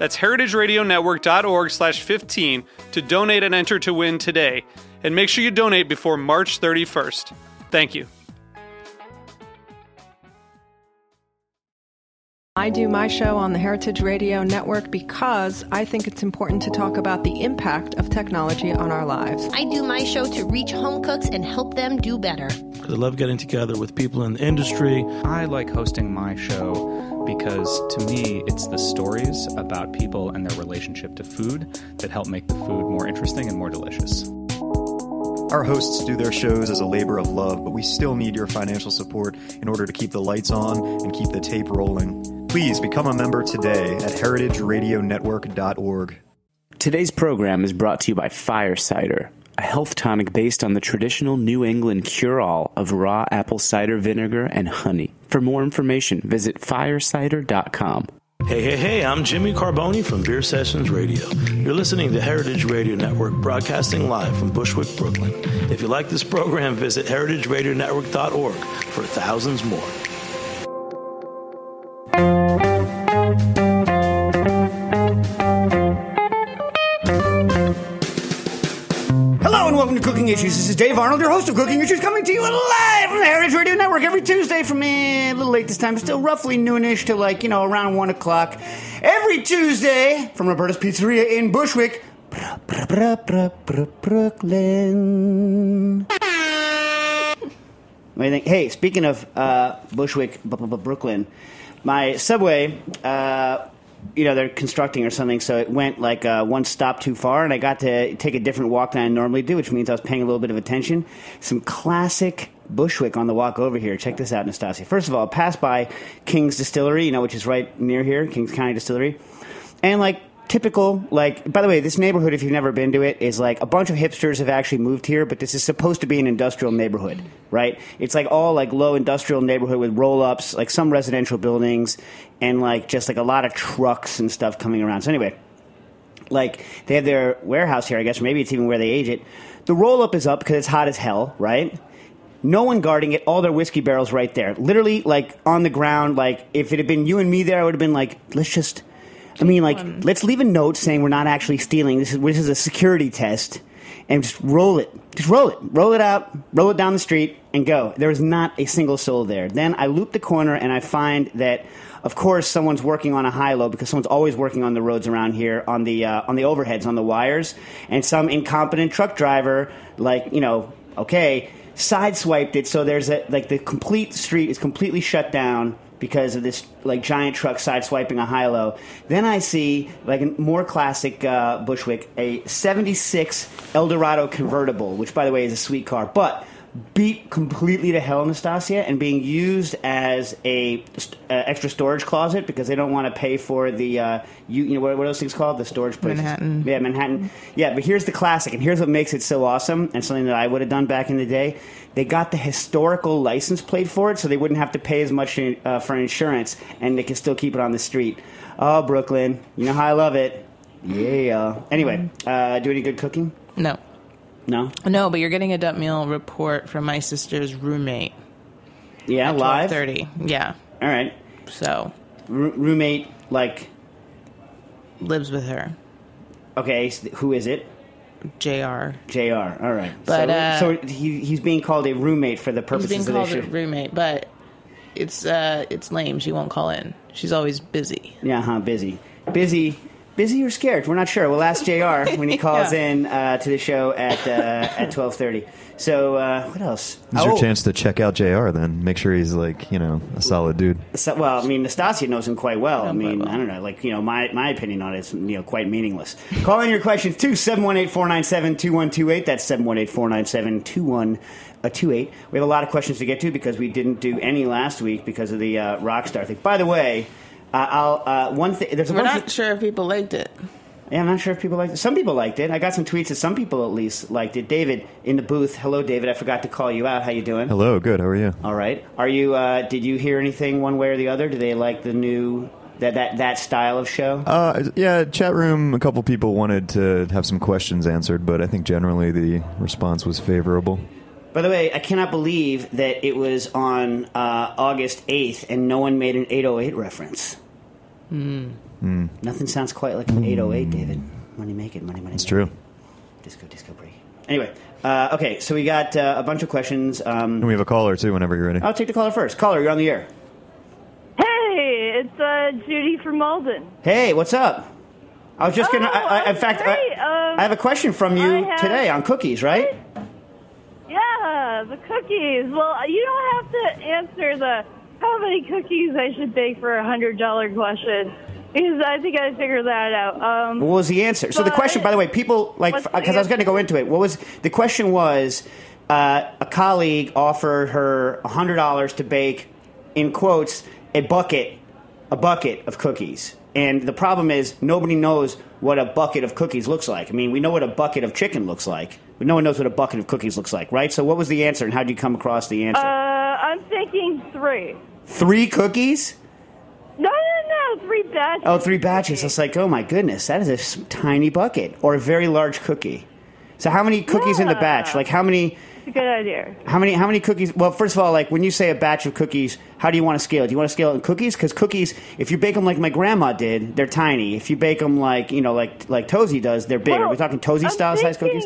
That's heritageradionetwork.org slash 15 to donate and enter to win today. And make sure you donate before March 31st. Thank you. I do my show on the Heritage Radio Network because I think it's important to talk about the impact of technology on our lives. I do my show to reach home cooks and help them do better. I love getting together with people in the industry. I like hosting my show because to me, it's the stories about people and their relationship to food that help make the food more interesting and more delicious. Our hosts do their shows as a labor of love, but we still need your financial support in order to keep the lights on and keep the tape rolling. Please become a member today at heritageradionetwork.org. Today's program is brought to you by Fire Cider, a health tonic based on the traditional New England cure all of raw apple cider vinegar and honey. For more information, visit firecider.com. Hey, hey, hey, I'm Jimmy Carbone from Beer Sessions Radio. You're listening to Heritage Radio Network broadcasting live from Bushwick, Brooklyn. If you like this program, visit heritageradionetwork.org for thousands more. Cooking Issues. This is Dave Arnold, your host of Cooking Issues, coming to you live from the Heritage Radio Network every Tuesday from eh, a little late this time, still roughly noonish to like, you know, around 1 o'clock. Every Tuesday from Roberta's Pizzeria in Bushwick, Brooklyn. What do you think? Hey, speaking of uh, Bushwick, bu- bu- bu- Brooklyn, my subway, uh, you know, they're constructing or something, so it went like uh, one stop too far, and I got to take a different walk than I normally do, which means I was paying a little bit of attention. Some classic Bushwick on the walk over here. Check this out, Nastassia. First of all, I passed by King's Distillery, you know, which is right near here, Kings County Distillery, and like typical like by the way this neighborhood if you've never been to it is like a bunch of hipsters have actually moved here but this is supposed to be an industrial neighborhood right? It's like all like low industrial neighborhood with roll-ups like some residential buildings and like just like a lot of trucks and stuff coming around. So anyway like they have their warehouse here i guess. Or maybe it's even where they age it. The roll-up is up because it's hot as hell right? No one guarding it. All their whiskey barrels right there. Literally like on the ground like if it had been you and me there i would have been like let's just I mean, like, let's leave a note saying we're not actually stealing. This is this is a security test, and just roll it. Just roll it. Roll it out. Roll it down the street and go. There is not a single soul there. Then I loop the corner and I find that, of course, someone's working on a high low because someone's always working on the roads around here on the uh, on the overheads on the wires, and some incompetent truck driver, like you know, okay, sideswiped it. So there's a like the complete street is completely shut down because of this like giant truck sideswiping a high low. Then I see like a more classic uh, Bushwick, a '76 Eldorado convertible, which by the way is a sweet car, but beat completely to hell, Nastassia, and being used as a uh, extra storage closet because they don't want to pay for the uh, you, you know what, what are those things called the storage places. Manhattan. Yeah, Manhattan. Yeah, but here's the classic, and here's what makes it so awesome, and something that I would have done back in the day. They got the historical license plate for it, so they wouldn't have to pay as much uh, for insurance, and they can still keep it on the street. Oh, Brooklyn, you know how I love it. Yeah. Anyway, uh, do any good cooking? No. No. No, but you're getting a dump meal report from my sister's roommate. Yeah, live. Thirty. Yeah. All right. So R- roommate, like, lives with her. okay, s- who is it? J.R. J.R. All right. But, so, uh, so he, he's being called a roommate for the He's purposes being of called a roommate, but it's uh it's lame. She won't call in. She's always busy. Yeah, huh? Busy, busy, Busy or scared? We're not sure. We'll ask J.R. when he calls Yeah. in uh, to the show at uh, at twelve thirty. So uh, what else? This is Oh, your chance to check out J.R. Then make sure he's like you know a solid dude. So, well, I mean, Nastassia knows him quite well. I mean, well. I don't know, like you know, my, my opinion on it is you know quite meaningless. Call in your questions to 718-497-2128. That's 718-497-2128. We have a lot of questions to get to because we didn't do any last week because of the uh, Rockstar thing. By the way, I'll uh, one thing. There's a We're bunch not sure if people liked it. yeah, I'm not sure if people liked it. Some people liked it. I got some tweets that some people at least liked it. David in the booth. Hello, David. I forgot to call you out. How you doing? Hello, good. How are you? All right. Are you? Uh, did you hear anything one way or the other? Do they like the new that that that style of show? Uh, yeah, chat room. A couple people wanted to have some questions answered, but I think generally the response was favorable. By the way, I cannot believe that it was on uh, August 8th and no one made an 808 reference. Nothing sounds quite like an 808, David. Money make it, money, money. It's make true. it. Disco, disco break. Anyway, uh, okay, so we got uh, a bunch of questions. Um, And we have a caller too. Whenever you're ready. I'll take the caller first. Caller, you're on the air. Hey, it's uh, Judy from Malden. Hey, what's up? I was just gonna. Oh, I, I, in fact. I, Um, I have a question from you have- today on cookies, right? The cookies. Well, you don't have to answer the how many cookies I should bake for a hundred dollar question because I think I figured that out. Um, What was the answer? So the question, by the way, people like because I was going to go into it. What was the question? Was uh, a colleague offered her a hundred dollars to bake, in quotes, a bucket, a bucket of cookies, and the problem is nobody knows what a bucket of cookies looks like. I mean, we know what a bucket of chicken looks like, no one knows what a bucket of cookies looks like, right? So what was the answer, and how did you come across the answer? uh, I'm thinking three. Three cookies. No, no, no, three batches. Oh, three batches. It's like, oh my goodness, that is a tiny bucket or a very large cookie. So how many cookies in the batch? Like how many? It's a good idea. How many? How many cookies? Well, first of all, like when you say a batch of cookies, how do you want to scale it? Do you want to scale it in cookies? Because cookies, if you bake them like my grandma did, they're tiny. If you bake them like you know, like like Tosi does, they're big. Are we Well, talking Tosi I'm style size cookies?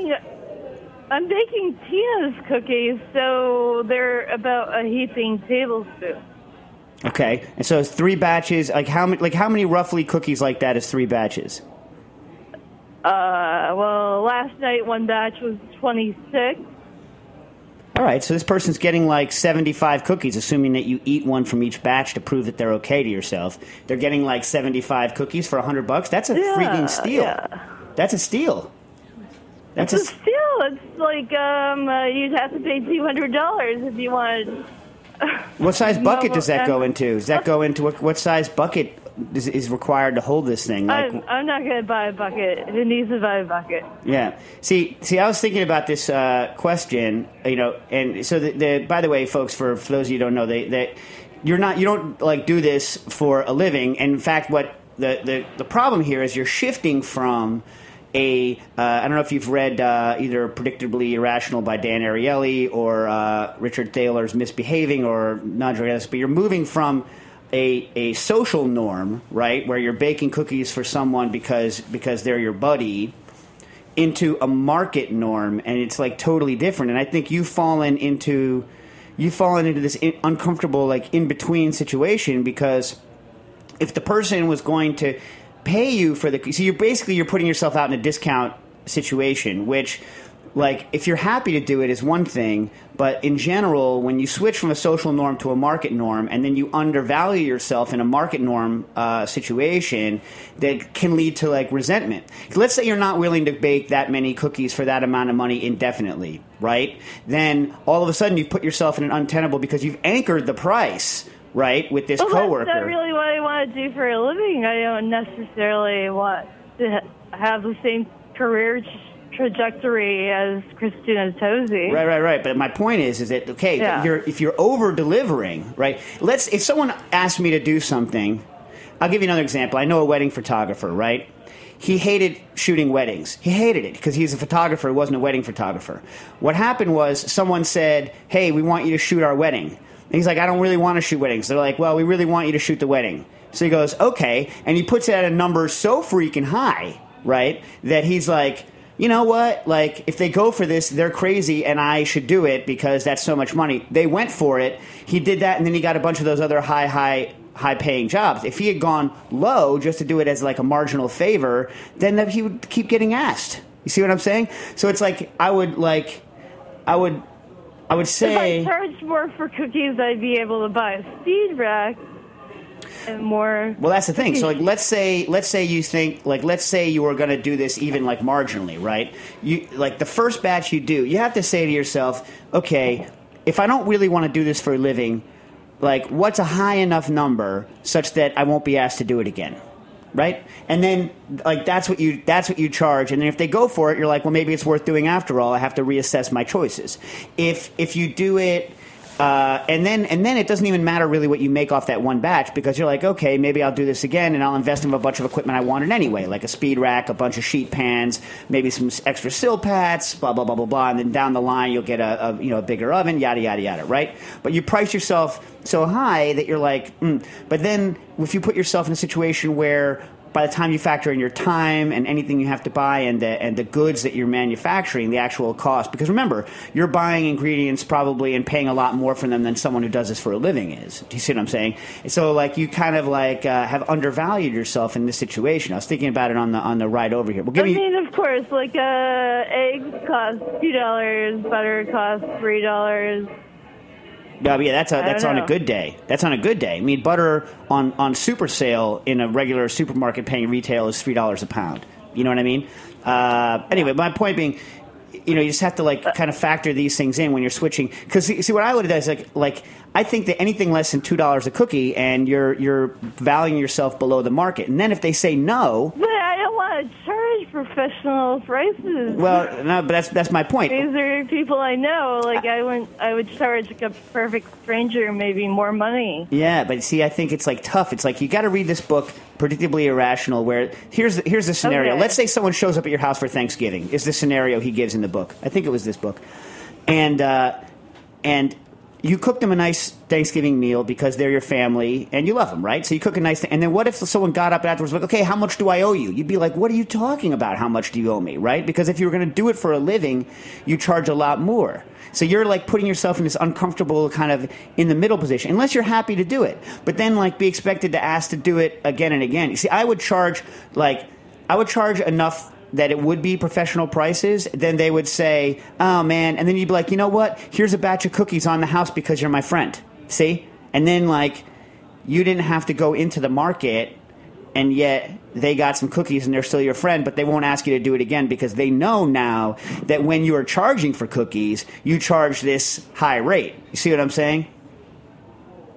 I'm baking Tina's cookies, so they're about a heaping tablespoon. Okay, and so it's three batches. Like how many? Like how many roughly cookies like that is three batches? Uh, well, last night one batch was 26. All right, so this person's getting like 75 cookies, assuming that you eat one from each batch to prove that they're okay to yourself. They're getting like 75 cookies for 100 bucks. That's a Yeah, freaking steal. yeah. That's a steal. That's a But it's like um, uh, you'd have to pay $200 if you wanted. What size bucket does that go into? Does that go into what, what size bucket is, is required to hold this thing? Like, I'm, I'm not going to buy a bucket. Who needs to buy a bucket? Yeah. See, see, I was thinking about this uh, question, you know, and so the, the by the way, folks, for, for those of you who don't know, they, they you're not you don't like do this for a living. And in fact, what the the, the problem here is you're shifting from a uh, I don't know if you've read uh, either Predictably Irrational by Dan Ariely or uh, Richard Thaler's Misbehaving or Nudge, but you're moving from a, a social norm, right, where you're baking cookies for someone because because they're your buddy, into a market norm, and it's like totally different. And I think you've fallen into you've fallen into this in, uncomfortable like in between situation because if the person was going to pay you for the so you're basically you're putting yourself out in a discount situation which like if you're happy to do it is one thing but in general when you switch from a social norm to a market norm and then you undervalue yourself in a market norm uh, situation that can lead to like resentment. Let's say you're not willing to bake that many cookies for that amount of money indefinitely right? Then all of a sudden you've put yourself in an untenable because you've anchored the price right with this Well, coworker that's not really what I want to do for a living. I don't necessarily want to have the same career trajectory as Christina Tosi. Right, right, right. But my point is, is that okay? Yeah. You're, if you're over delivering, right? Let's. If someone asked me to do something, I'll give you another example. I know a wedding photographer, right? He hated shooting weddings. He hated it because he's a photographer. He wasn't a wedding photographer. What happened was someone said, "Hey, we want you to shoot our wedding." And he's like, "I don't really want to shoot weddings." They're like, "Well, we really want you to shoot the wedding." So he goes, "Okay," and he puts it at a number so freaking high, right, that he's like you know what? Like, if they go for this, they're crazy, and I should do it because that's so much money. They went for it. He did that, and then he got a bunch of those other high, high high paying jobs. If he had gone low just to do it as like a marginal favor, then he would keep getting asked. You see what I'm saying? So it's like I would like I would I would say If I charged more for cookies, I'd be able to buy a speed rack and more. Well, that's the thing. So, like, let's say, let's say you think, like, let's say you were going to do this even like marginally, right? You like the first batch you do, you have to say to yourself, okay, if I don't really want to do this for a living, like, what's a high enough number such that I won't be asked to do it again? Right, and then like that's what you that's what you charge, and then if they go for it, you're like, well, maybe it's worth doing after all. I have to reassess my choices. If if you do it uh, and then and then it doesn't even matter really what you make off that one batch because you're like, okay, maybe I'll do this again and I'll invest in a bunch of equipment I wanted anyway, like a speed rack, a bunch of sheet pans, maybe some extra Silpats, blah blah blah blah blah, and then down the line you'll get a, a you know a bigger oven, yada yada yada, right? But you price yourself so high that you're like, mm. but then if you put yourself in a situation where by the time you factor in your time and anything you have to buy and the, and the goods that you're manufacturing, the actual cost, because remember, you're buying ingredients probably and paying a lot more for them than someone who does this for a living is. Do you see what I'm saying? So like you kind of like uh, have undervalued yourself in this situation. I was thinking about it on the on the ride over here. Well, give I me. mean, of course, like uh, eggs cost two dollars, butter costs three dollars. Yeah, yeah, that's a, that's on a good day. That's on a good day. I mean, butter on on super sale in a regular supermarket paying retail is three dollars a pound. You know what I mean? Uh, anyway, my point being, you know, you just have to like kind of factor these things in when you're switching. Because see, see, what I would have done is like like I think that anything less than two dollars a cookie, and you're you're valuing yourself below the market. And then if they say no, But I don't want to professional prices. well, no, but that's that's my point. These are people I know. Like I would, I would charge like a perfect stranger maybe more money. Yeah, but see, I think it's like tough. It's like you got to read this book, predictably irrational. Where here's the, here's the scenario. Okay. Let's say someone shows up at your house for Thanksgiving. Is the scenario he gives in the book? I think it was this book, and uh, and you cook them a nice Thanksgiving meal because they're your family and you love them, right? So you cook a nice thing. And then what if someone got up afterwards, like, okay, how much do I owe you? You'd be like, what are you talking about? How much do you owe me, right? Because if you were going to do it for a living, you charge a lot more. So you're like putting yourself in this uncomfortable kind of in the middle position, unless you're happy to do it. But then like be expected to ask to do it again and again. You see, I would charge like I would charge enough that it would be professional prices, then they would say, "Oh man," and then you'd be like, "You know what? Here's a batch of cookies on the house because you're my friend." See, and then like you didn't have to go into the market, and yet they got some cookies and they're still your friend, but they won't ask you to do it again because they know now that when you are charging for cookies, you charge this high rate. You see what I'm saying?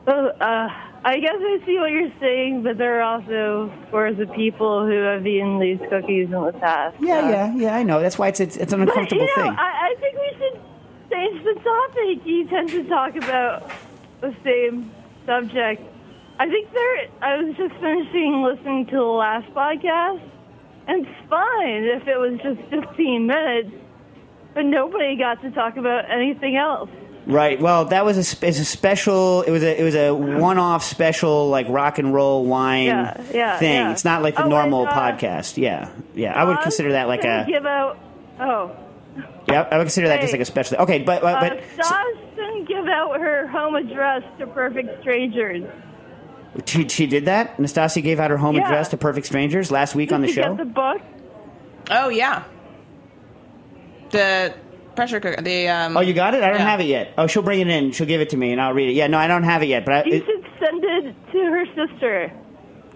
So, uh, I guess I see what you're saying, but there are also scores of people who have eaten these cookies in the past. Yeah, Uh, yeah, yeah. I know. That's why it's it's, it's an But, uncomfortable you know, thing. I, I think we should change the topic. You tend to talk about the same subject. I think there. I was just finishing listening to the last podcast, and it's fine if it was just 15 minutes, but nobody got to talk about anything else. Right. Well, that was a, sp- it's a special. It was a it was a one off special like rock and roll wine Yeah, yeah, thing. yeah. It's not like the Oh, normal and, uh, podcast. Yeah, yeah. I would Uh, consider that like a give out. Oh, yeah. I would consider that just like a special. Okay, but but, uh, but Stas didn't give out her home address to perfect strangers. she she did that. Nastassia gave out her home Yeah. address to perfect strangers last week on the Did you show. get the book? Oh yeah. The pressure cooker. The um. oh, you got it? I don't yeah. have it yet. Oh, she'll bring it in. She'll give it to me, and I'll read it. Yeah, no, I don't have it yet. But I, You it, should send it to her sister.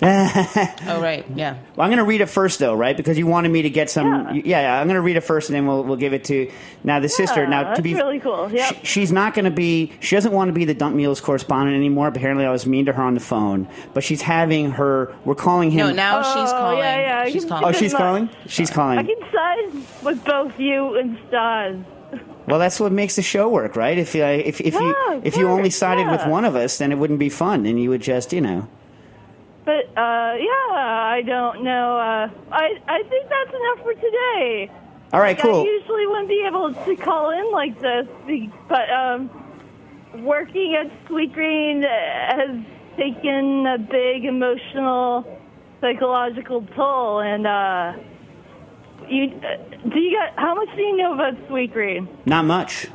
Oh right. Yeah. Well, I'm going to read it first, though, right? Because you wanted me to get some. Yeah. Yeah, yeah I'm going to read it first, and then we'll we'll give it to now the sister. Now, that's to be really cool. Yep. She- she's not going to be. She doesn't want to be the Dump Meals correspondent anymore. Apparently, I was mean to her on the phone. But she's having her. We're calling him. No, now she's Oh, calling. yeah, yeah, She's calling. Oh, she's luck. calling. She's I can side with both you and Stas. Well, that's what makes the show work, right? If you if if you Yeah, of if you only course, sided with one of us, then it wouldn't be fun, and you would just you know. But uh, yeah, I don't know. Uh, I I think that's enough for today. All right, Like, I usually wouldn't be able to call in like this, but um, working at Sweetgreen has taken a big emotional, psychological toll. And uh, you, do you got how much do you know about Sweetgreen? Not much.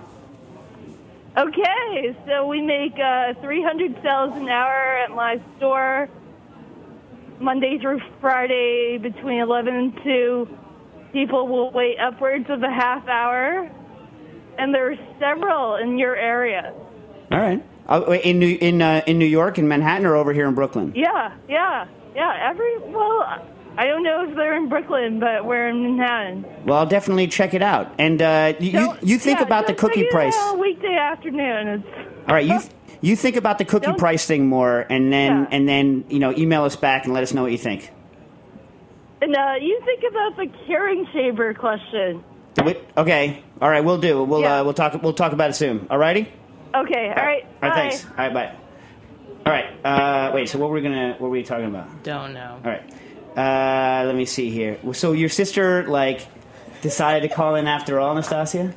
Okay, so we make uh, 300 sales an hour at my store, Monday through Friday between 11 and 2. People will wait upwards of a half hour, and there are several in your area. All right. Uh, in New in uh, in New York, in Manhattan, or over here in Brooklyn? Yeah, yeah, yeah. Every well, I don't know if they're in Brooklyn, but we're in Manhattan. Well, I'll definitely check it out. And uh, you, you you think yeah, about the cookie price. Weekday afternoon. It's All right, you you think about the cookie Don't- price thing more, and then Yeah. and then you know email us back and let us know what you think. and uh, you think about the curing chamber question. Wait, okay, all right, we'll do. We'll Yeah. uh, we'll talk we'll talk about it soon. All righty. Okay, all right. All right, bye. thanks. All right, bye. All right. Uh, wait. So what were we gonna? What were we talking about? Don't know. All right. Uh, let me see here. So your sister like decided to call in after all, Anastasia?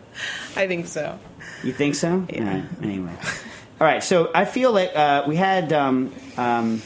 I think so. You think so? Yeah. All right. Anyway. All right. So I feel like uh, we had um, um,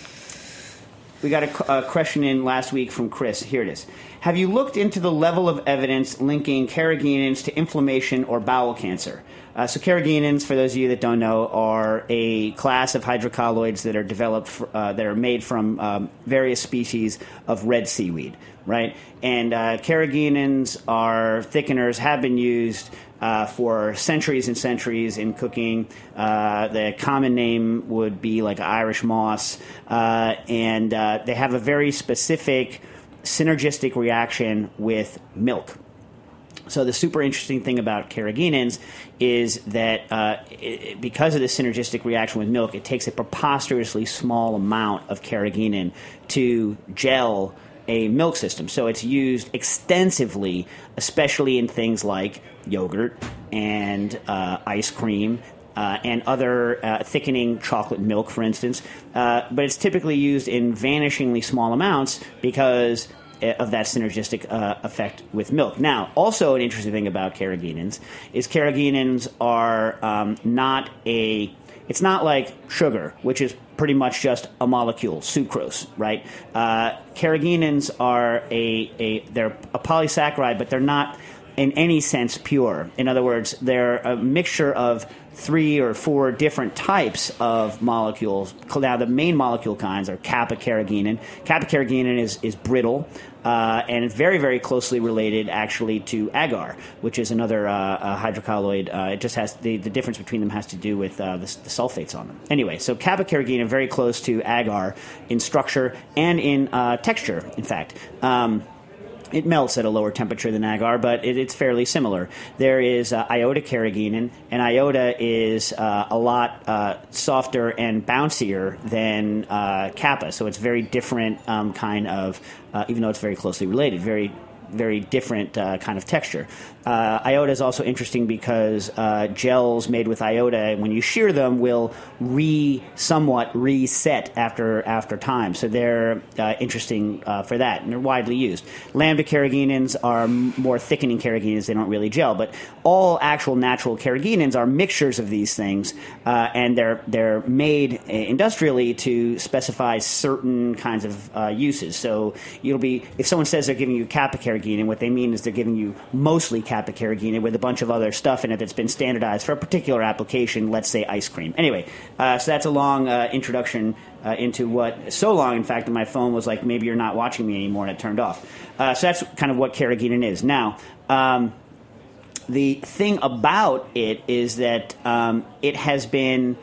we got a, a question in last week from Chris. Here it is. Have you looked into the level of evidence linking carrageenans to inflammation or bowel cancer? Uh, so carrageenans, for those of you that don't know, are a class of hydrocolloids that are developed fr- uh, that are made from um, various species of red seaweed, right? And uh, carrageenans are thickeners, have been used uh, for centuries and centuries in cooking. Uh, the common name would be like Irish moss, uh, and uh, they have a very specific synergistic reaction with milk. So the super interesting thing about carrageenans is that uh, it, because of the synergistic reaction with milk, it takes a preposterously small amount of carrageenan to gel a milk system. So it's used extensively, especially in things like yogurt and uh, ice cream. Uh, and other uh, thickening chocolate milk, for instance. Uh, but it's typically used in vanishingly small amounts because uh, of that synergistic uh, effect with milk. Now, also an interesting thing about carrageenans is carrageenans are um, not a. It's not like sugar, which is pretty much just a molecule, sucrose, right? Uh, carrageenans are a, a they're a polysaccharide, but they're not in any sense pure. In other words, they're a mixture of three or four different types of molecules. Now, the main molecule kinds are kappa carrageenan. Kappa carrageenan is, is brittle. Uh, and very, very closely related, actually, to agar, which is another uh, uh, hydrocolloid. It just has the, the difference between them has to do with uh, the, the sulfates on them. Anyway, so kappa carrageenan very close to agar in structure and in uh, texture. In fact, um, it melts at a lower temperature than agar, but it, it's fairly similar. There is uh, iota carrageenan, and iota is uh, a lot uh, softer and bouncier than uh, kappa, so it's very different um, kind of, uh, even though it's very closely related, very very different uh, kind of texture. Uh, iota is also interesting because uh, gels made with iota, when you shear them, will re somewhat reset after after time. So they're uh, interesting uh, for that, and they're widely used. Lambda carrageenans are m- more thickening carrageenans; they don't really gel. But all actual natural carrageenans are mixtures of these things, uh, and they're they're made uh, industrially to specify certain kinds of uses. So you'll be if someone says they're giving you kappa carrageenan, what they mean is they're giving you mostly kappa with a bunch of other stuff in it that's been standardized for a particular application. Let's say ice cream. Anyway, uh, so that's a long uh, introduction. Uh, into what so long, in fact, that my phone was like, maybe you're not watching me anymore, and it turned off. Uh, so that's kind of what carrageenan is. Now, um, the thing about it is that um, it has been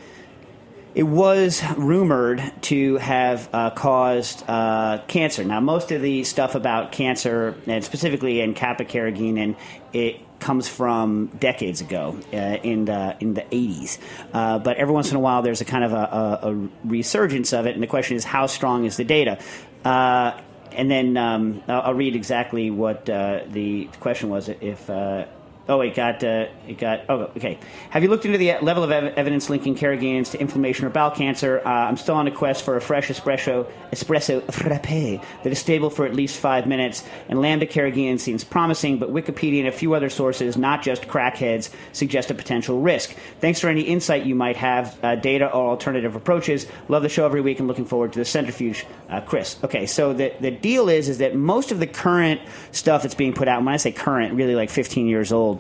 it was rumored to have uh, caused uh, cancer. Now, most of the stuff about cancer, and specifically in kappa carrageenan, it comes from decades ago uh, in the in the 80s. Uh, but every once in a while, there's a kind of a, a, a resurgence of it, and the question is, how strong is the data? Uh, and then um, I'll, I'll read exactly what uh, the question was. If uh, Oh, it got uh, it got. Oh, okay. Have you looked into the level of ev- evidence linking carrageenans to inflammation or bowel cancer? Uh, I'm still on a quest for a fresh espresso espresso frappe that is stable for at least five minutes. And lambda carrageenan seems promising, but Wikipedia and a few other sources, not just crackheads, suggest a potential risk. Thanks for any insight you might have, uh, data or alternative approaches. Love the show every week and looking forward to the centrifuge, uh, Chris. Okay, so the the deal is is that most of the current stuff that's being put out. and When I say current, really like 15 years old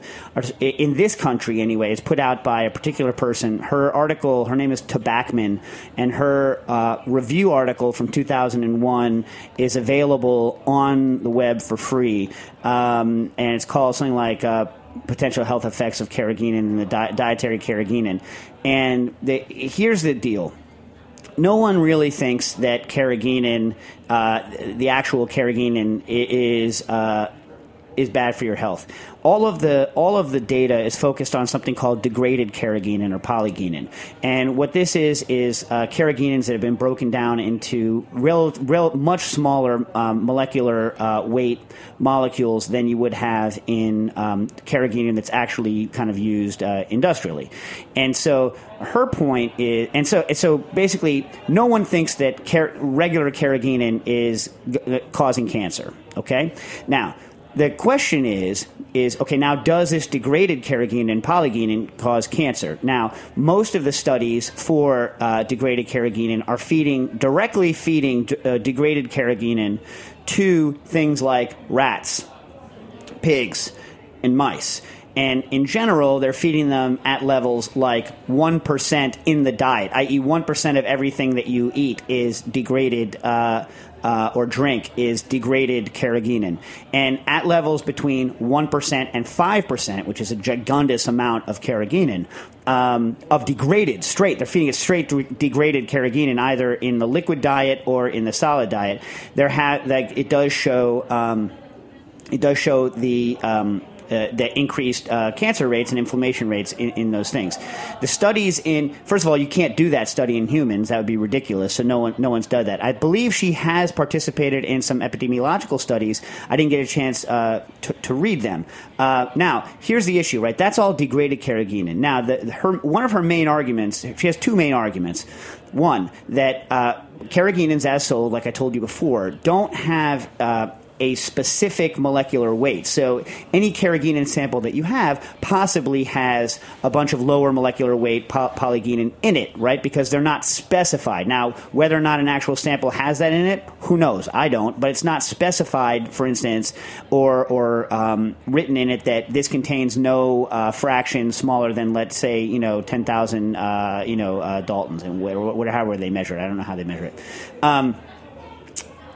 in this country anyway, is put out by a particular person. Her article, her name is Tobacman, and her uh, review article from 2001 is available on the web for free, um, and it's called something like. Uh, potential health effects of carrageenan and the di- dietary carrageenan. And here's the deal no one really thinks that carrageenan, uh, the actual carrageenan, is uh, is bad for your health. All of the all of the data is focused on something called degraded carrageenan or poligeenan, and what this is is uh, carrageenans that have been broken down into real, real much smaller um, molecular uh, weight molecules than you would have in um, carrageenan that's actually kind of used uh, industrially, and so her point is, and so so basically, no one thinks that car- regular carrageenan is g- causing cancer. Okay, now the question is is okay now does this degraded carrageenan and poligeenan cause cancer now most of the studies for uh, degraded carrageenan are feeding directly feeding uh, degraded carrageenan to things like rats pigs and mice and in general, they're feeding them at levels like 1% in the diet, i.e., 1% of everything that you eat is degraded uh, uh, or drink is degraded carrageenan. And at levels between 1% and 5%, which is a gigundous amount of carrageenan, um, of degraded straight, they're feeding it straight degraded carrageenan either in the liquid diet or in the solid diet. There ha- like, it does show. Um, it does show the um, uh, the increased uh, cancer rates and inflammation rates in, in those things. The studies in first of all, you can't do that study in humans; that would be ridiculous. So no one no one's done that. I believe she has participated in some epidemiological studies. I didn't get a chance uh, to, to read them. Uh, now, here's the issue, right? That's all degraded carrageenan. Now, the, her one of her main arguments. She has two main arguments. One that uh, carrageenans, as sold, like I told you before, don't have uh, a specific molecular weight. So any carrageenan sample that you have possibly has a bunch of lower molecular weight po- in it, right? Because they're not specified. Now, whether or not an actual sample has that in it, who knows? I don't, but it's not specified, for instance, or or um, written in it that this contains no uh, fraction smaller than, let's say, you know, ten thousand, uh, you know, uh, Daltons, and whatever, however they measure it. I don't know how they measure it. Um,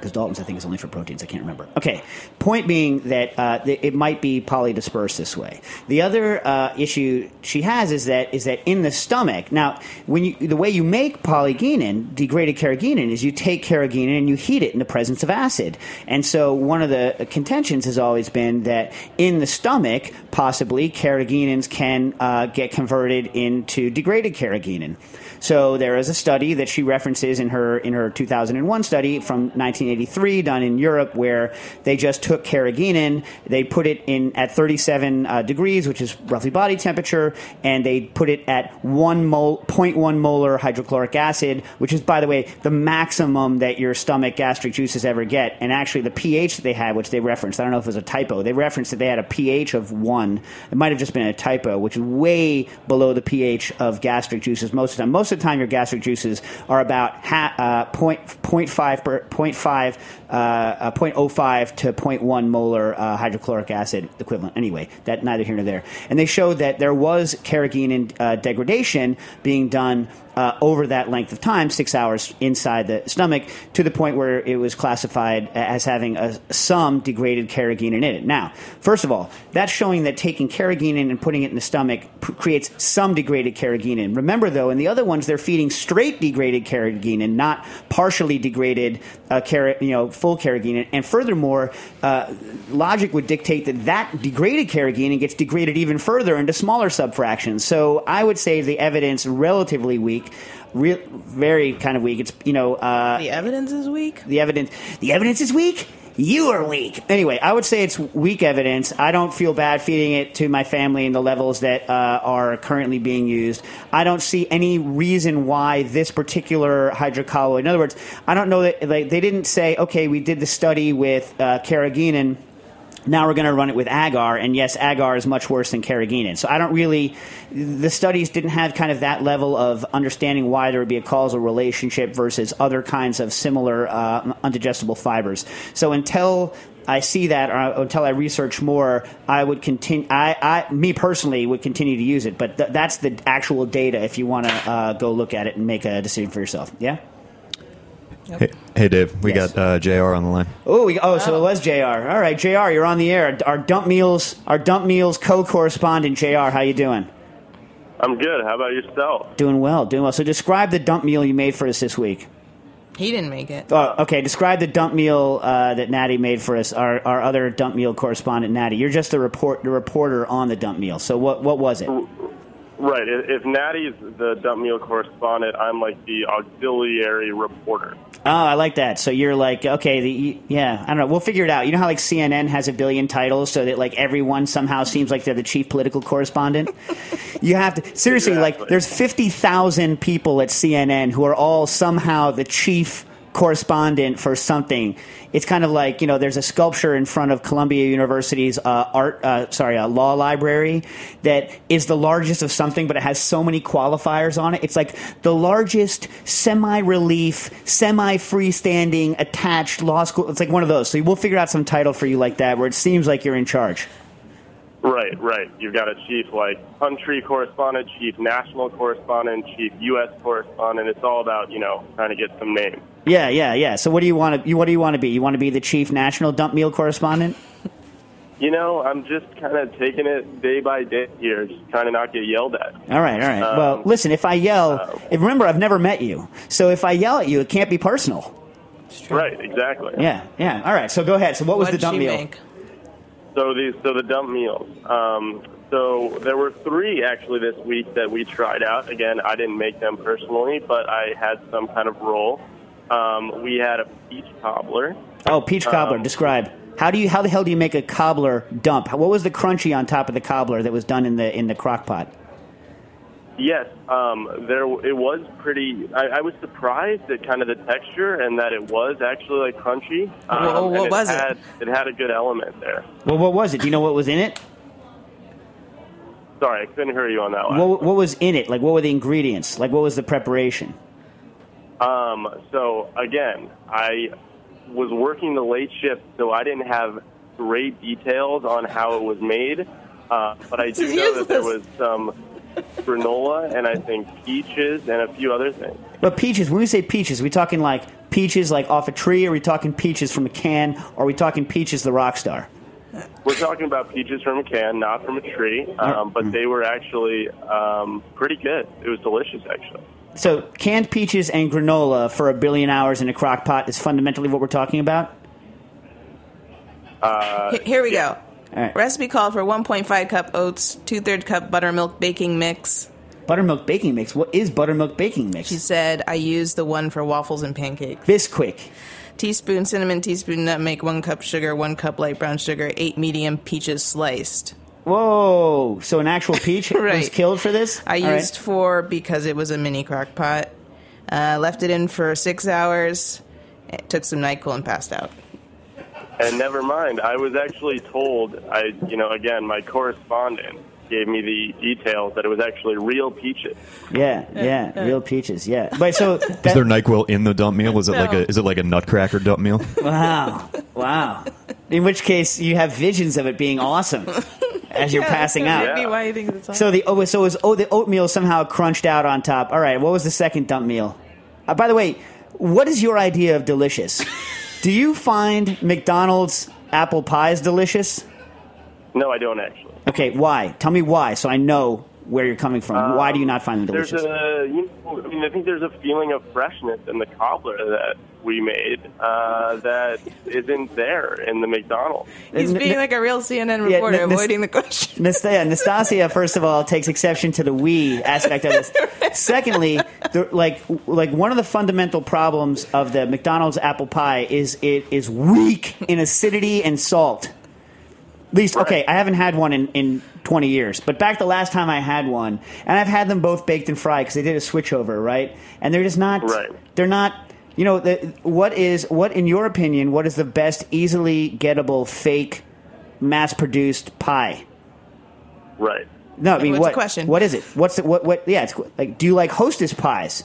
because Dalton's I think is only for proteins. I can't remember. Okay, point being that uh, it might be polydispersed this way. The other uh, issue she has is that is that in the stomach. Now, when you the way you make poligeenan, degraded carrageenan, is you take carrageenan and you heat it in the presence of acid. And so one of the contentions has always been that in the stomach, possibly carrageenans can uh, get converted into degraded carrageenan. So there is a study that she references in her in her 2001 study from 1983 done in Europe where they just took carrageenan, they put it in at 37 uh, degrees, which is roughly body temperature, and they put it at one mol, 0.1 molar hydrochloric acid, which is by the way the maximum that your stomach gastric juices ever get. And actually the pH that they had, which they referenced, I don't know if it was a typo, they referenced that they had a pH of one. It might have just been a typo, which is way below the pH of gastric juices most of the time. Most of the time, your gastric juices are about ha- uh, point, 0.5, per, 0.5, uh, uh, 0.05 to 0.1 molar uh, hydrochloric acid equivalent. Anyway, that neither here nor there. And they showed that there was carrageenan uh, degradation being done uh, over that length of time, six hours inside the stomach, to the point where it was classified as having a, some degraded carrageenan in it. Now, first of all, that's showing that taking carrageenan and putting it in the stomach p- creates some degraded carrageenan. Remember, though, in the other ones, they're feeding straight degraded carrageenan, not partially degraded, uh, car- you know, full carrageenan. And furthermore, uh, logic would dictate that that degraded carrageenan gets degraded even further into smaller subfractions. So I would say the evidence relatively weak. Real, very kind of weak. It's you know uh, The evidence is weak. the evidence. The evidence is weak. You are weak. Anyway, I would say it's weak evidence. I don't feel bad feeding it to my family in the levels that uh, are currently being used. I don't see any reason why this particular hydrocolloid. In other words, I don't know that like, they didn't say, okay, we did the study with uh, carrageenan now we're going to run it with agar, and yes, agar is much worse than carrageenan. So I don't really, the studies didn't have kind of that level of understanding why there would be a causal relationship versus other kinds of similar uh, undigestible fibers. So until I see that, or until I research more, I would continue. I, I, me personally, would continue to use it. But th- that's the actual data. If you want to uh, go look at it and make a decision for yourself, yeah. Hey, hey, Dave. We Yes. got uh, J.R. on the line. Oh, we, oh, so it was J.R. All right, J.R. You're on the air. Our dump meals, our dump meals co-correspondent, J.R. How you doing? I'm good. How about yourself? Doing well, doing well. So describe the dump meal you made for us this week. He didn't make it. Oh, okay. Describe the dump meal uh, that Natty made for us. Our, our other dump meal correspondent, Natty. You're just the report, the reporter on the dump meal. So what, what was it? Right. If Natty's the dump meal correspondent, I'm like the auxiliary reporter. Oh, I like that. So you're like, okay, the yeah, I don't know. We'll figure it out. You know how like CNN has a billion titles, so that like everyone somehow seems like they're the chief political correspondent. you have to seriously like. There's fifty thousand people at CNN who are all somehow the chief correspondent for something. It's kind of like you know, there's a sculpture in front of Columbia University's uh, art, uh, sorry, uh, law library that is the largest of something, but it has so many qualifiers on it. It's like the largest semi-relief, semi-freestanding attached law school. It's like one of those. So we'll figure out some title for you like that, where it seems like you're in charge. Right, right. You've got a chief like country correspondent, chief national correspondent, chief U.S. correspondent. It's all about you know trying to get some names. Yeah, yeah, yeah. So what do you want to? You what do you want to be? You want to be the chief national dump meal correspondent? You know, I'm just kind of taking it day by day here, just trying to not get yelled at. All right, all right. Um, well, listen. If I yell, if, remember I've never met you, so if I yell at you, it can't be personal. Right, exactly. Yeah, yeah. All right. So go ahead. So what was What'd the dump she meal? make? So these, so the dump meals. Um, so there were three actually this week that we tried out. Again, I didn't make them personally, but I had some kind of role. Um, we had a peach cobbler. Oh, peach cobbler. Um, Describe. How do you? How the hell do you make a cobbler dump? What was the crunchy on top of the cobbler that was done in the in the crock pot? Yes, um, there it was pretty. I, I was surprised at kind of the texture and that it was actually like crunchy. Um, Whoa, what and was it? it? had a good element there. Well, what was it? Do you know what was in it? Sorry, I couldn't hear you on that one. What, what was in it? Like, what were the ingredients? Like, what was the preparation? Um, so again, I was working the late shift, so I didn't have great details on how it was made. Uh, but I do know that there was some granola and I think peaches and a few other things. But peaches. When we say peaches, we talking like peaches like off a tree? Or are we talking peaches from a can? Or are we talking peaches the rock star? We're talking about peaches from a can, not from a tree, um, but they were actually um, pretty good. It was delicious, actually. So canned peaches and granola for a billion hours in a crock pot is fundamentally what we're talking about. Uh, H- Here we go. All right. Recipe called for 1.5 cup oats, two third cup buttermilk baking mix. Buttermilk baking mix. What is buttermilk baking mix? She said, I use the one for waffles and pancakes. This quick. Teaspoon cinnamon, teaspoon nutmeg, one cup sugar, one cup light brown sugar, eight medium peaches sliced. Whoa! So an actual peach was killed for this? I All right. used four because it was a mini crock pot. Uh, left it in for six hours. It took some NyQuil and passed out. And never mind, I was actually told, I, you know, again, my correspondent gave me the details that it was actually real peaches. Yeah, yeah, real peaches. Yeah, but so Is there Nyquil in the dump meal? Is it like a is it like a Nutcracker dump meal? wow, wow. In which case, you have visions of it being awesome as you're passing out. Maybe why you think it's awesome. So the oh, so it was oh the oatmeal somehow crunched out on top. All right, what was the second dump meal? Uh, by the way, what is your idea of delicious? Do you find McDonald's apple pies delicious? No, I don't actually. Okay, why? Tell me why, so I know where you're coming from. why do you not find them There's delicious? a, you know, I mean, I think there's a feeling of freshness in the cobbler that we made uh, that isn't there in the McDonald's. He's N- being n- like a real CNN Yeah, reporter, n- this- avoiding the question. Nastassia, Nastassia, first of all, takes exception to the we aspect of this. Secondly, the, like like one of the fundamental problems of the McDonald's apple pie is it is weak in acidity and salt. At least, okay, I haven't had one in, in 20 years, but back the last time I had one, and I've had them both baked and fried because they did a switchover, right? And they're just not, Right. they're not, you know, the, what is, what in your opinion, what is the best easily gettable fake mass-produced pie. Right. No, I mean What's the what? question? What is it? What's the, what? What? Yeah, it's like. Do you like Hostess pies?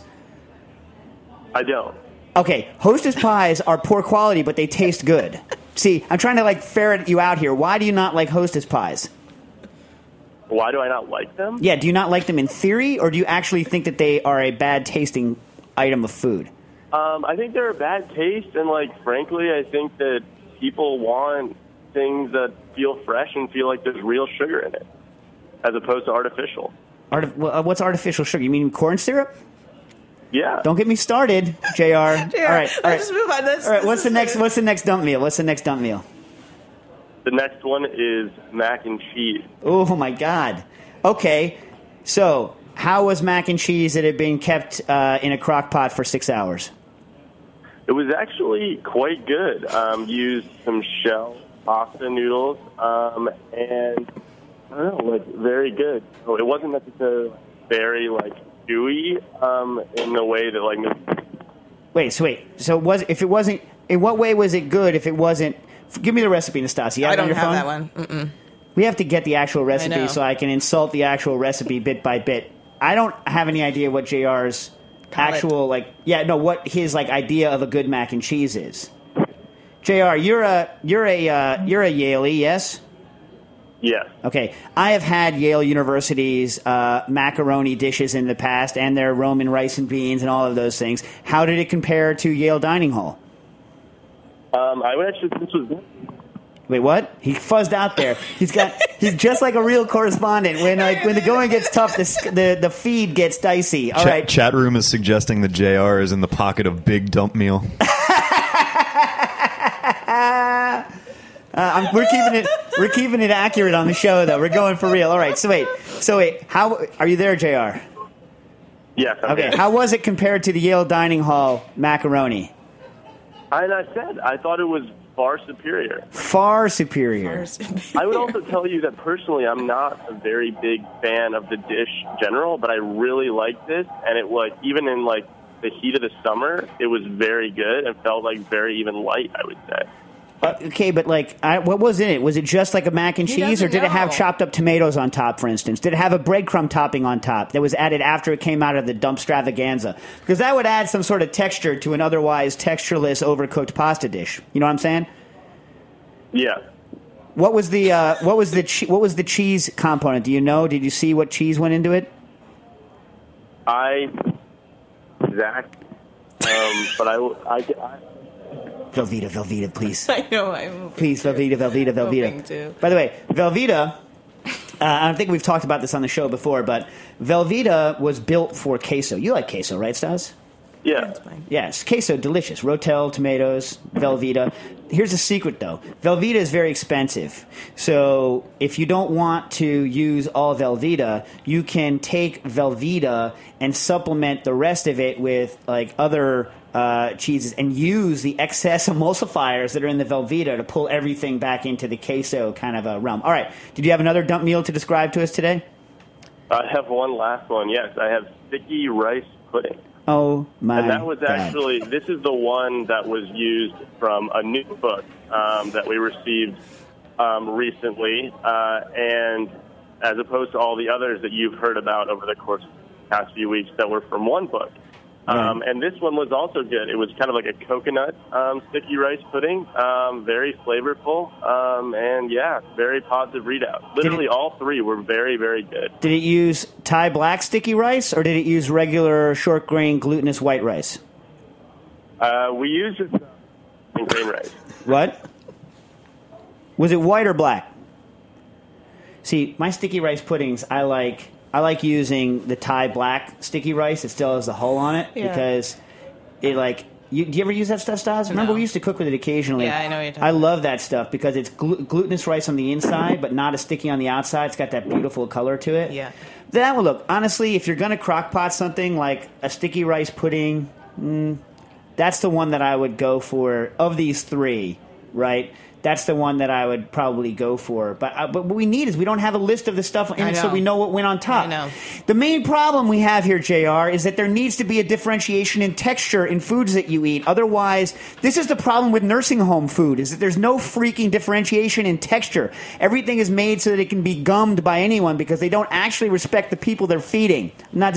I don't. Okay, Hostess pies are poor quality, but they taste good. See, I'm trying to like ferret you out here. Why do you not like Hostess pies? Why do I not like them? Yeah, do you not like them in theory, or do you actually think that they are a bad tasting item of food? Um, I think they're a bad taste, and like frankly, I think that people want things that feel fresh and feel like there's real sugar in it, as opposed to artificial. Artif- uh, what's artificial sugar? You mean corn syrup? Yeah. Don't get me started, J.R. all right, all right, Let's move on. This, all right. What's the next? What's the next dump meal? What's the next dump meal? The next one is mac and cheese. Oh my God. Okay, so how was mac and cheese that had been kept uh, in a crock pot for six hours? It was actually quite good. Um, used some shell pasta noodles, um, and I don't know, like very good. So it wasn't necessarily very like gooey um, in the way that like Wait, so wait. So was if it wasn't in what way was it good if it wasn't? Give me the recipe, Nastassia. You I don't your have phone? that one. Mm-mm. We have to get the actual recipe know. so I can insult the actual recipe bit by bit. I don't have any idea what J.R's Call it. actual like. Yeah, no, what his like idea of a good mac and cheese is. J.R, you're a you're a uh, you're a Yaley, yes? Yes. Okay, I have had Yale University's uh, macaroni dishes in the past, and their Roman rice and beans, and all of those things. How did it compare to Yale Dining Hall? Um, I would actually this was. Wait, what? He fuzzed out there. He's got. He's just like a real correspondent. When like when the going gets tough, the the, the feed gets dicey. All Chat, right. chat room is suggesting that JR is in the pocket of Big Dump Meal. Uh, I'm, we're keeping it. We're keeping it accurate on the show, though. We're going for real. All right. So wait. So wait. How are you there, J.R? Yes. I'm Okay. here. How was it compared to the Yale Dining Hall macaroni? And I said I thought it was far superior. Far superior. I would also tell you that personally, I'm not a very big fan of the dish general, but I really liked this, and it was even in like the heat of the summer, it was very good and felt like very even light. I would say. Uh, okay, but like, I, what was in it? Was it just like a mac and He cheese, or doesn't did it have know. chopped up tomatoes on top, for instance? Did it have a breadcrumb topping on top that was added after it came out of the dump stravaganza? Because that would add some sort of texture to an otherwise textureless, overcooked pasta dish. You know what I'm saying? Yeah. What was the uh, what was the che- what was the cheese component? Do you know? Did you see what cheese went into it? I Zach, Um, but I, I, I Velveeta, Velveeta, please. I know. I'm Please, Velveeta, Velveeta, Velveeta. to. By the way, Velveeta, uh, I don't think we've talked about this on the show before, but Velveeta was built for queso. You like queso, right, Stas? yeah. Yes, queso, delicious. Rotel, tomatoes, Velveeta. Here's the secret, though. Velveeta is very expensive. So if you don't want to use all Velveeta, you can take Velveeta and supplement the rest of it with like other uh, cheeses and use the excess emulsifiers that are in the Velveeta to pull everything back into the queso kind of a realm. All right. Did you have another dump meal to describe to us today? I have one last one. Yes, I have sticky rice pudding. Oh my! and that was God. actually this is the one that was used from a new book um, that we received um, recently, uh, and as opposed to all the others that you've heard about over the course of the past few weeks that were from one book. Um, and this one was also good. It was kind of like a coconut um, sticky rice pudding, um, very flavorful, um, and yeah, very positive readout. Literally, all three were very, very good. Did it use Thai black sticky rice or did it use regular short grain glutinous white rice? Uh, we used it in grain rice. What? Was it white or black? See, my sticky rice puddings, I like. I like using the Thai black sticky rice. It still has the hull on it Yeah. because it like. You, do you ever use that stuff, Stas? Remember, No. we used to cook with it occasionally. Yeah, I know what you're talking I love that stuff because it's glu- glutinous rice on the inside, but not as sticky on the outside. It's got that beautiful color to it. Yeah. That one, look, honestly, if you're going to crock pot something like a sticky rice pudding, mm, that's the one that I would go for of these three, right? That's the one that I would probably go for. But uh, but what we need is we don't have a list of the stuff in it, so we know what went on top. I know. The main problem we have here, JR, is that there needs to be a differentiation in texture in foods that you eat. Otherwise, this is the problem with nursing home food, is that there's no freaking differentiation in texture. Everything is made so that it can be gummed by anyone because they don't actually respect the people they're feeding. Not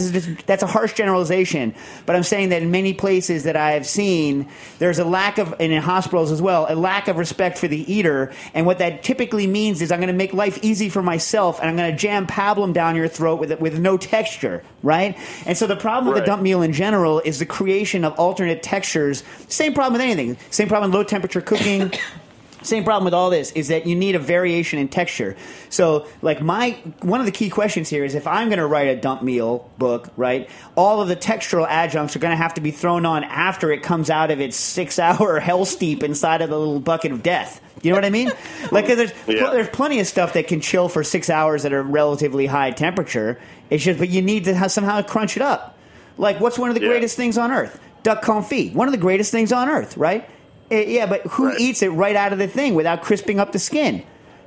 that's a harsh generalization, but I'm saying that in many places that I have seen, there's a lack of, and in hospitals as well, a lack of respect for the eater. And what that typically means is I'm going to make life easy for myself, and I'm going to jam pablum down your throat with with no texture, right? And so the problem with Right. the dump meal in general is the creation of alternate textures. Same problem with anything. Same problem with low temperature cooking. Same problem with all this is that you need a variation in texture. So, like my one of the key questions here is if I'm going to write a dump meal book, right? All of the textural adjuncts are going to have to be thrown on after it comes out of its six-hour hell steep inside of the little bucket of death. You know what I mean? like there's Yeah. there's plenty of stuff that can chill for six hours at a relatively high temperature. It's just, but you need to somehow crunch it up. Like, what's one of the Yeah. greatest things on earth? Duck confit. One of the greatest things on earth, right? Eh, yeah, but who Right. eats it right out of the thing without crisping up the skin?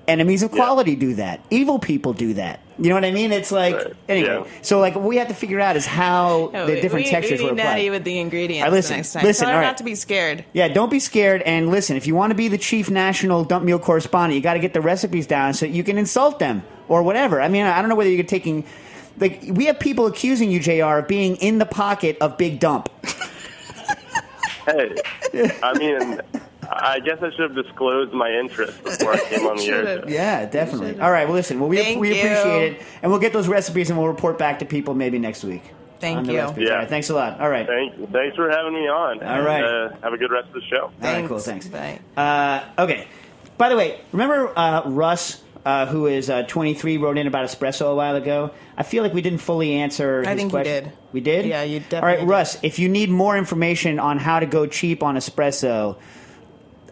Enemies of Yeah. quality do that. Evil people do that. You know what I mean? It's like Right. anyway. Yeah. So like, what we have to figure out is how No, the we- different we, textures we were need applied. Natty with the ingredients All right, listen, the next time. listen, Tell her all right. not to be scared. Yeah, don't be scared. And listen, if you want to be the chief national dump meal correspondent, you got to get the recipes down so you can insult them or whatever. I mean, I don't know whether you're taking. Like, we have people accusing you, J.R., of being in the pocket of Big Dump. Hey, I mean, I guess I should have disclosed my interest before I came on the air. Should've. Yeah, definitely. All right, well, listen, well, we, Thank we you. appreciate it, and we'll get those recipes and we'll report back to people maybe next week. Thank you. recipes. Yeah. All right, thanks a lot. All right. Thank, thanks for having me on. All right. And, uh, have a good rest of the show. All right, cool, thanks. Bye. Uh, okay. By the way, remember uh, Russ, uh, who is uh, 23, wrote in about espresso a while ago? I feel like we didn't fully answer I his think question. did. We did? Yeah, you did. All right, definitely Russ, if you need more information on how to go cheap on espresso,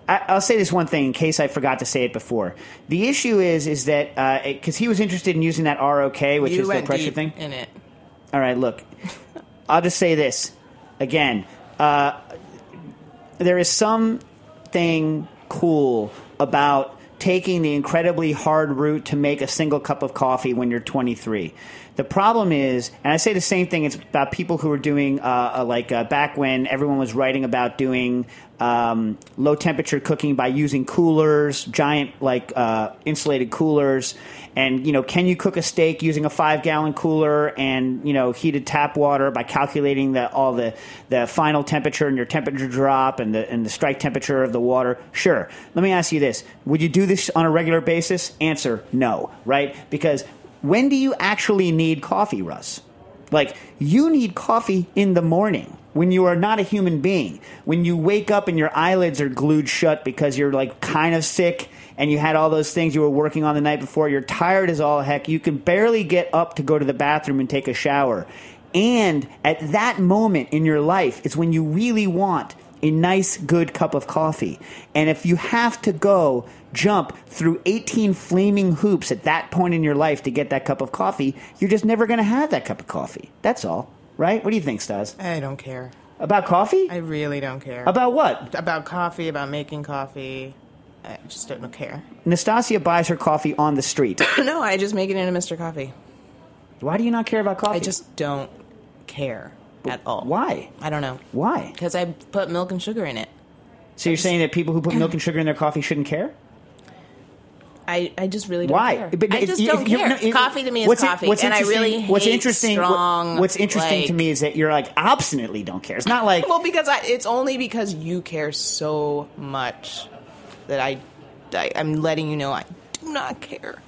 I, I'll say this one thing in case I forgot to say it before. The issue is, is that because he was interested in using that ROK, which you is the pressure thing. in it. All right, look. I'll just say this again. Uh, there is something cool about taking the incredibly hard route to make a single cup of coffee when you're 23. The problem is, and I say the same thing. It's about people who are doing uh, uh, like uh, back when everyone was writing about doing um, low temperature cooking by using coolers, giant like uh, insulated coolers, and you know, can you cook a steak using a five gallon cooler and you know heated tap water by calculating the all the the final temperature and your temperature drop and the and the strike temperature of the water? Sure. Let me ask you this: Would you do this on a regular basis? Answer: No. Right? Because when do you actually need coffee, Russ? Like, you need coffee in the morning when you are not a human being. When you wake up and your eyelids are glued shut because you're like kind of sick and you had all those things you were working on the night before, you're tired as all heck, you can barely get up to go to the bathroom and take a shower. And at that moment in your life is when you really want a nice, good cup of coffee. And if you have to go jump through 18 flaming hoops at that point in your life to get that cup of coffee, you're just never going to have that cup of coffee. That's all. Right? What do you think, Stas? I don't care. About coffee? I really don't care. About what? About coffee, about making coffee. I just don't care. Nastassia buys her coffee on the street. no, I just make it into Mr. Coffee. Why do you not care about coffee? I just don't care at all. Why? I don't know. Why? Because I put milk and sugar in it. So you're saying that people who put milk and sugar in their coffee shouldn't care? I, I just really don't Why? care. But I just don't if care. no, if- coffee to me is coffee, what's and I really hate what's interesting, what- strong. what's interesting like- to me is that you're like obstinately don't care. It's not like well, because I, it's only because you care so much that I, I I'm letting you know I do not care.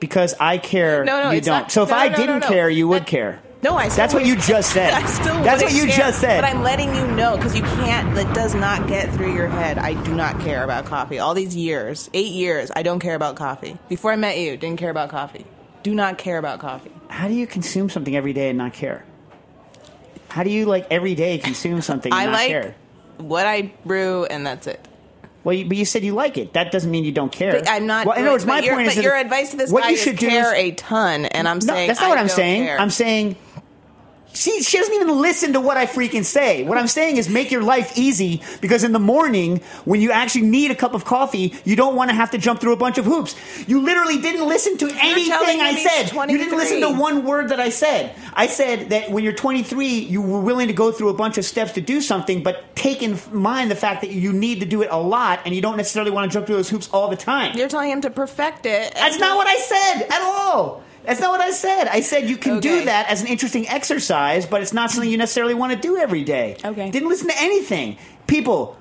because I care. No, no, you don't. not- so if no, I didn't care, you would That- care. No, I. Still That's what you just said. I still. That's what you care, just said. But I'm letting you know because you can't. That does not get through your head. I do not care about coffee. All these years, eight years, I don't care about coffee. Before I met you, didn't care about coffee. Do not care about coffee. How do you consume something every day and not care? How do you like every day consume something and I not like care? what I brew, and that's it. Well, you, but you said you like it. That doesn't mean you don't care. But I'm not. Well, in other words, my your, point is but that your advice to this what guy you is should do care is- a ton, and I'm no, saying that's not I what I'm saying. care. I'm saying See, she doesn't even listen to what I freaking say. What I'm saying is make your life easy because in the morning, when you actually need a cup of coffee, you don't want to have to jump through a bunch of hoops. You literally didn't listen to anything I said. You didn't listen to one word that I said. I said that when you're 23, you were willing to go through a bunch of steps to do something, but take in mind the fact that you need to do it a lot and you don't necessarily want to jump through those hoops all the time. You're telling him to perfect it. That's not what I said at all. That's not what I said. I said you can do that as an interesting exercise, but it's not something you necessarily want to do every day. Okay. Didn't listen to anything. People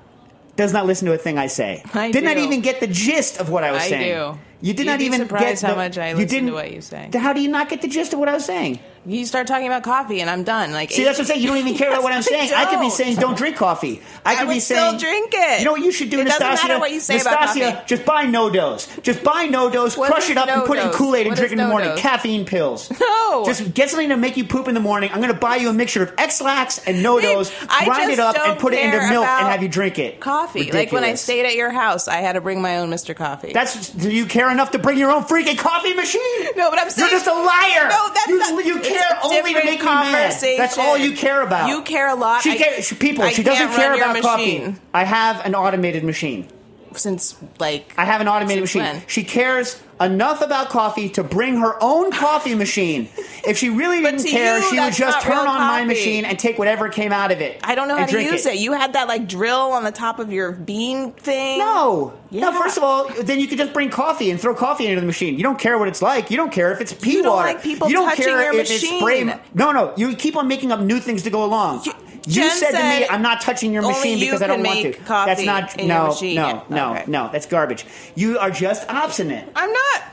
does not listen to a thing I say. I did not even get the gist of what I was I saying. do. You did You'd not even surprised get how the- much I you listen to what you say. How do you not get the gist of what I was saying? You start talking about coffee, and I'm done. Like, See, that's what I'm saying. You don't even care about what I'm Yes, I saying. I, could be saying, "Don't drink coffee." I could would be still saying, drink it. You know what you should do, It doesn't Nastassia? matter what you say about Nastassia, coffee. just buy NoDoz. Just buy NoDoz, What crush it up, and put it in? Kool Aid and drink it in the morning. NoDoz? Caffeine pills. No. Just get something to make you poop in the morning. I'm going to buy you a mixture of Ex-Lax and NoDoz. I Grind it up and put it into milk and about have you drink it. coffee. Like when I stayed at your house, I had to bring my own Mr. Coffee. That's do you care enough to bring your own freaking coffee machine? No, but I'm saying you're just a liar. No, that's you, not- you only to make me mad. That's all you care about. You care a lot. She I- cares, she- people. I she doesn't care about coffee. I have an automated machine. Since like I have an automated machine. when? She cares enough about coffee to bring her own coffee machine. If she really didn't care, you, she would just turn on my machine and take whatever came out of it. I don't know how to use it. You had that like drill on the top of your bean thing. No. Yeah. No, first of all, then you could just bring coffee and throw coffee into the machine. You don't care what it's like. You don't care if it's pea You don't water. like people you don't touching care your if it's spray. machine. No, no. You keep on making up new things to go along. You, Jen said, to me, "I'm not touching your machine you because I don't want to." coffee that's not. no, machine. no, no, Okay. no. That's garbage. You are just obstinate. I'm not.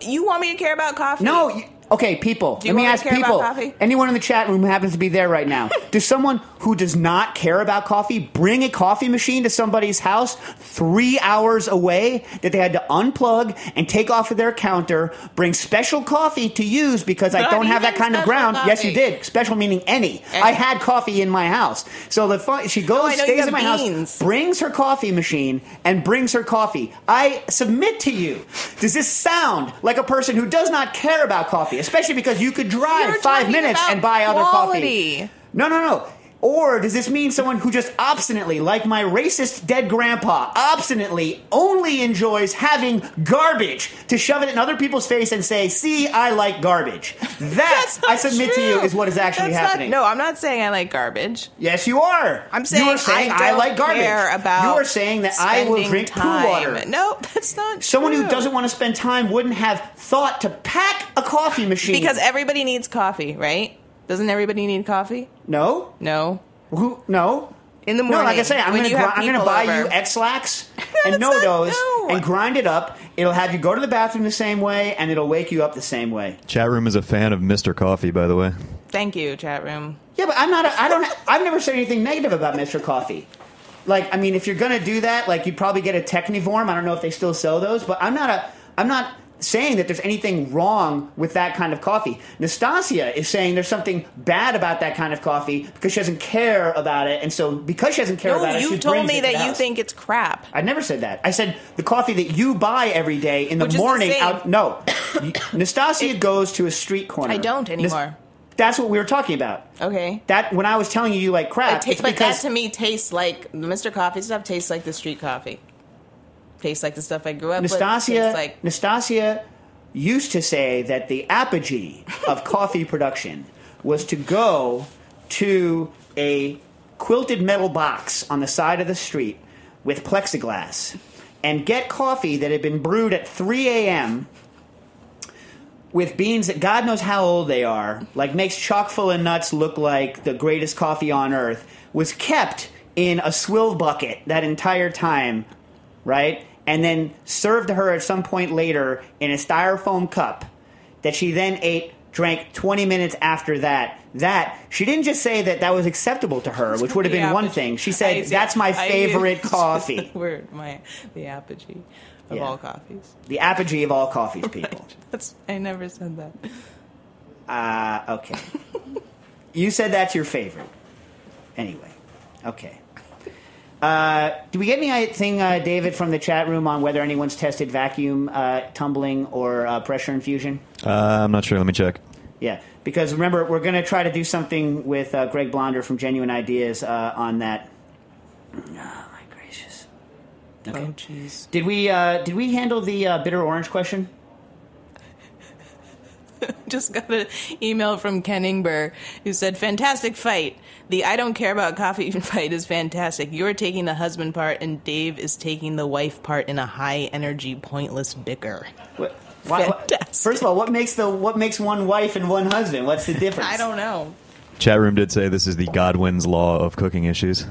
You want me to care about coffee? No. You, okay, people. Let me ask people. coffee? Anyone in the chat room who happens to be there right now, does someone who does not care about coffee bring a coffee machine to somebody's house three hours away that they had to unplug and take off of their counter, bring special coffee to use because I don't have that kind of ground? Yes, you did. Special meaning any. I had coffee in my house. So the fun, she goes, you stays in my house, brings her coffee machine, and brings her coffee. I submit to you. Does this sound like a person who does not care about coffee, especially because you could drive You're five minutes and buy other quality. coffee? No, no, no. Or does this mean someone who just obstinately, like my racist dead grandpa, obstinately only enjoys having garbage to shove it in other people's face and say, "See, I like garbage." That I submit to you is what is actually That's not- happening. no, I'm not saying I like garbage. Yes, you are. I'm saying you are saying I don't like garbage. care about you are saying that I will drink time. poo water. No, that's not Someone who doesn't want to spend time wouldn't have thought to pack a coffee machine. because everybody needs coffee, right? Doesn't everybody need coffee? no, No. who no. In the morning. No, like I say, I'm gonna you gri- have I'm gonna buy over. you Ex-Lax and no not- dose no. and grind it up. It'll have you go to the bathroom the same way, and it'll wake you up the same way. Chat room is a fan of Mr. Coffee, by the way. Thank you, chat room. Yeah, but I'm not. A, I don't. I've never said anything negative about Mr. Coffee. Like, I mean, if you're gonna do that, like, you'd probably get a Technivorm. I don't know if they still sell those, but I'm not a. I'm not saying that there's anything wrong with that kind of coffee. Nastassia is saying there's something bad about that kind of coffee because she doesn't care about it, and so because she doesn't care No, about it, you told me it to the that you house. think it's crap. I never said that. I said the coffee that you buy every day in the Which the morning. same. out no, Nastassia goes to a street corner. I don't anymore. That's what we were talking about. Okay. That when I was telling you you like crap, It ta- but because that to me tastes like Mr. Coffee stuff tastes like the street coffee. Tastes like the stuff I grew up with. Nastassia Tastes like Nastassia used to say that the apogee of coffee production was to go to a quilted metal box on the side of the street with plexiglass and get coffee that had been brewed at 3 a.m. with beans that God knows how old they are, like makes chock full of nuts look like the greatest coffee on earth, was kept in a swill bucket that entire time, right? And then served to her at some point later in a styrofoam cup that she then ate, drank 20 minutes after that. That, she didn't just say that that was acceptable to her, which would have been one thing. She said, used- that's my I favorite coffee. the Word, my the apogee of Yeah. all coffees. The apogee of all coffees, people. That's I never said that. Uh, okay. you said that's your favorite. Anyway, okay. Uh, do we get anything, uh, David, from the chat room on whether anyone's tested vacuum uh, tumbling or uh, pressure infusion? Uh, I'm not sure. Let me check. Yeah, because remember, we're going to try to do something with uh, Greg Blonder from Genuine Ideas uh, on that. Oh my gracious! Okay. Oh, jeez. Did we uh, did we handle the uh, bitter orange question? Just got an email from Ken Ingber who said, Fantastic fight. The I don't care about coffee fight is fantastic. You're taking the husband part, and Dave is taking the wife part in a high energy, pointless bicker. What? Why, why- first of all, what makes the what makes one wife and one husband? What's the difference? I don't know. Chat room did say this is the Godwin's law of cooking issues.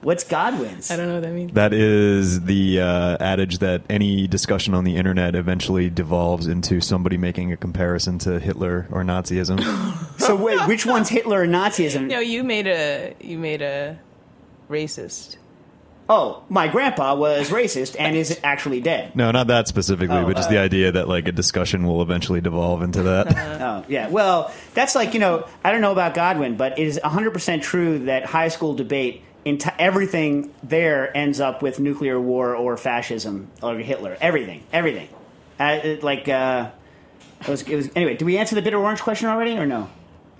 What's Godwin's? I don't know what that means. That is the uh, adage that any discussion on the internet eventually devolves into somebody making a comparison to Hitler or Nazism. So wait, which one's Hitler or Nazism? No, you made a you made a racist. Oh, my grandpa was racist and is actually dead. no, not that specifically, Oh, but just uh, the idea that like a discussion will eventually devolve into that. Oh, yeah. Well, that's like, you know, I don't know about Godwin, but it is 100% true that high school debate, enti- everything there ends up with nuclear war or fascism or Hitler. Everything. Everything. Uh, it, like, uh, it was, it was, anyway, did we answer the bitter orange question already or no?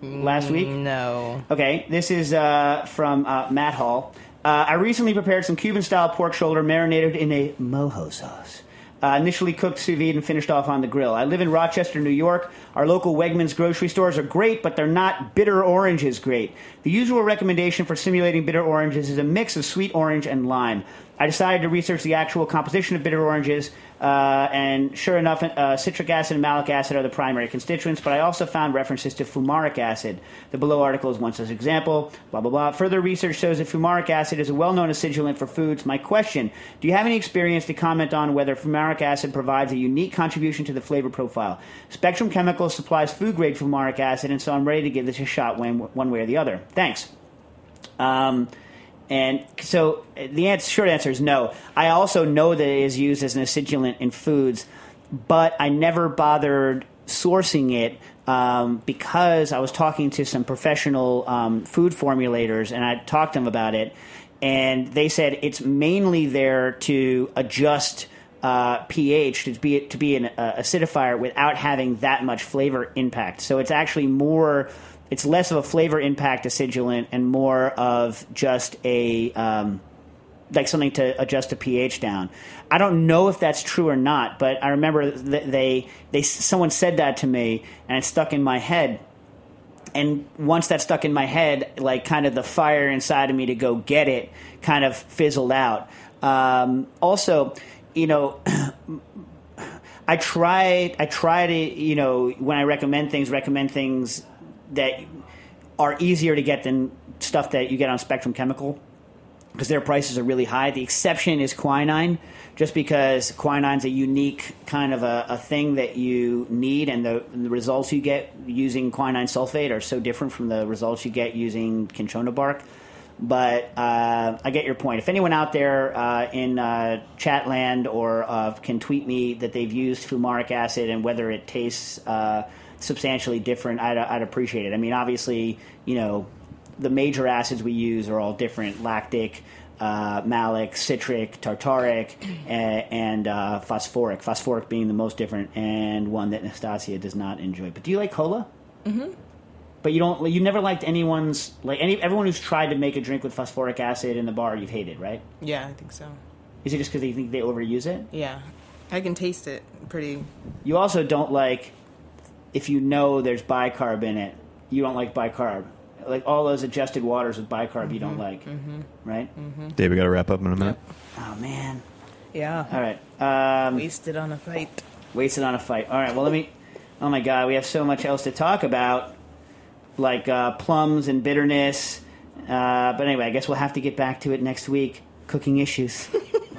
Last week? No. Okay, this is uh, from uh, Matt Hall. Uh, I recently prepared some Cuban style pork shoulder marinated in a mojo sauce. Uh, initially cooked sous vide and finished off on the grill. I live in Rochester, New York. Our local Wegmans grocery stores are great, but they're not bitter oranges great. The usual recommendation for simulating bitter oranges is a mix of sweet orange and lime. I decided to research the actual composition of bitter oranges, uh, and sure enough, uh, citric acid and malic acid are the primary constituents, but I also found references to fumaric acid. The below article is one such example, blah, blah, blah. Further research shows that fumaric acid is a well known acidulant for foods. My question Do you have any experience to comment on whether fumaric acid provides a unique contribution to the flavor profile? Spectrum Chemicals supplies food grade fumaric acid, and so I'm ready to give this a shot one, one way or the other. Thanks. Um, and so uh, the answer, short answer is no. I also know that it is used as an acidulant in foods, but I never bothered sourcing it um, because I was talking to some professional um, food formulators and I talked to them about it, and they said it's mainly there to adjust. Uh, pH to be to be an uh, acidifier without having that much flavor impact. So it's actually more it's less of a flavor impact acidulant and more of just a um, like something to adjust the pH down. I don't know if that's true or not, but I remember that they they someone said that to me and it stuck in my head. And once that stuck in my head, like kind of the fire inside of me to go get it kind of fizzled out. Um, also, you know, I try I try to you know when I recommend things recommend things that are easier to get than stuff that you get on Spectrum Chemical because their prices are really high. The exception is quinine, just because quinine's a unique kind of a, a thing that you need, and the, the results you get using quinine sulfate are so different from the results you get using cinchona bark. But uh, I get your point. If anyone out there uh, in uh, Chatland or uh, can tweet me that they've used fumaric acid and whether it tastes uh, substantially different, I'd, I'd appreciate it. I mean, obviously, you know, the major acids we use are all different: lactic, uh, malic, citric, tartaric, and, and uh, phosphoric. Phosphoric being the most different, and one that Nastassia does not enjoy. But do you like cola? Mm-hmm. But you don't. You never liked anyone's like any everyone who's tried to make a drink with phosphoric acid in the bar. You've hated, right? Yeah, I think so. Is it just because they think they overuse it? Yeah, I can taste it pretty. You also don't like if you know there's bicarb in it. You don't like bicarb. Like all those adjusted waters with bicarb, you don't like, Mm-hmm. right? Mm-hmm. Dave, we got to wrap up in a minute. Oh man. Yeah. All right. Um, Wasted on a fight. Wasted on a fight. All right. Well, let me. Oh my God, we have so much else to talk about, like uh, plums and bitterness. Uh, but anyway, I guess we'll have to get back to it next week. Cooking issues.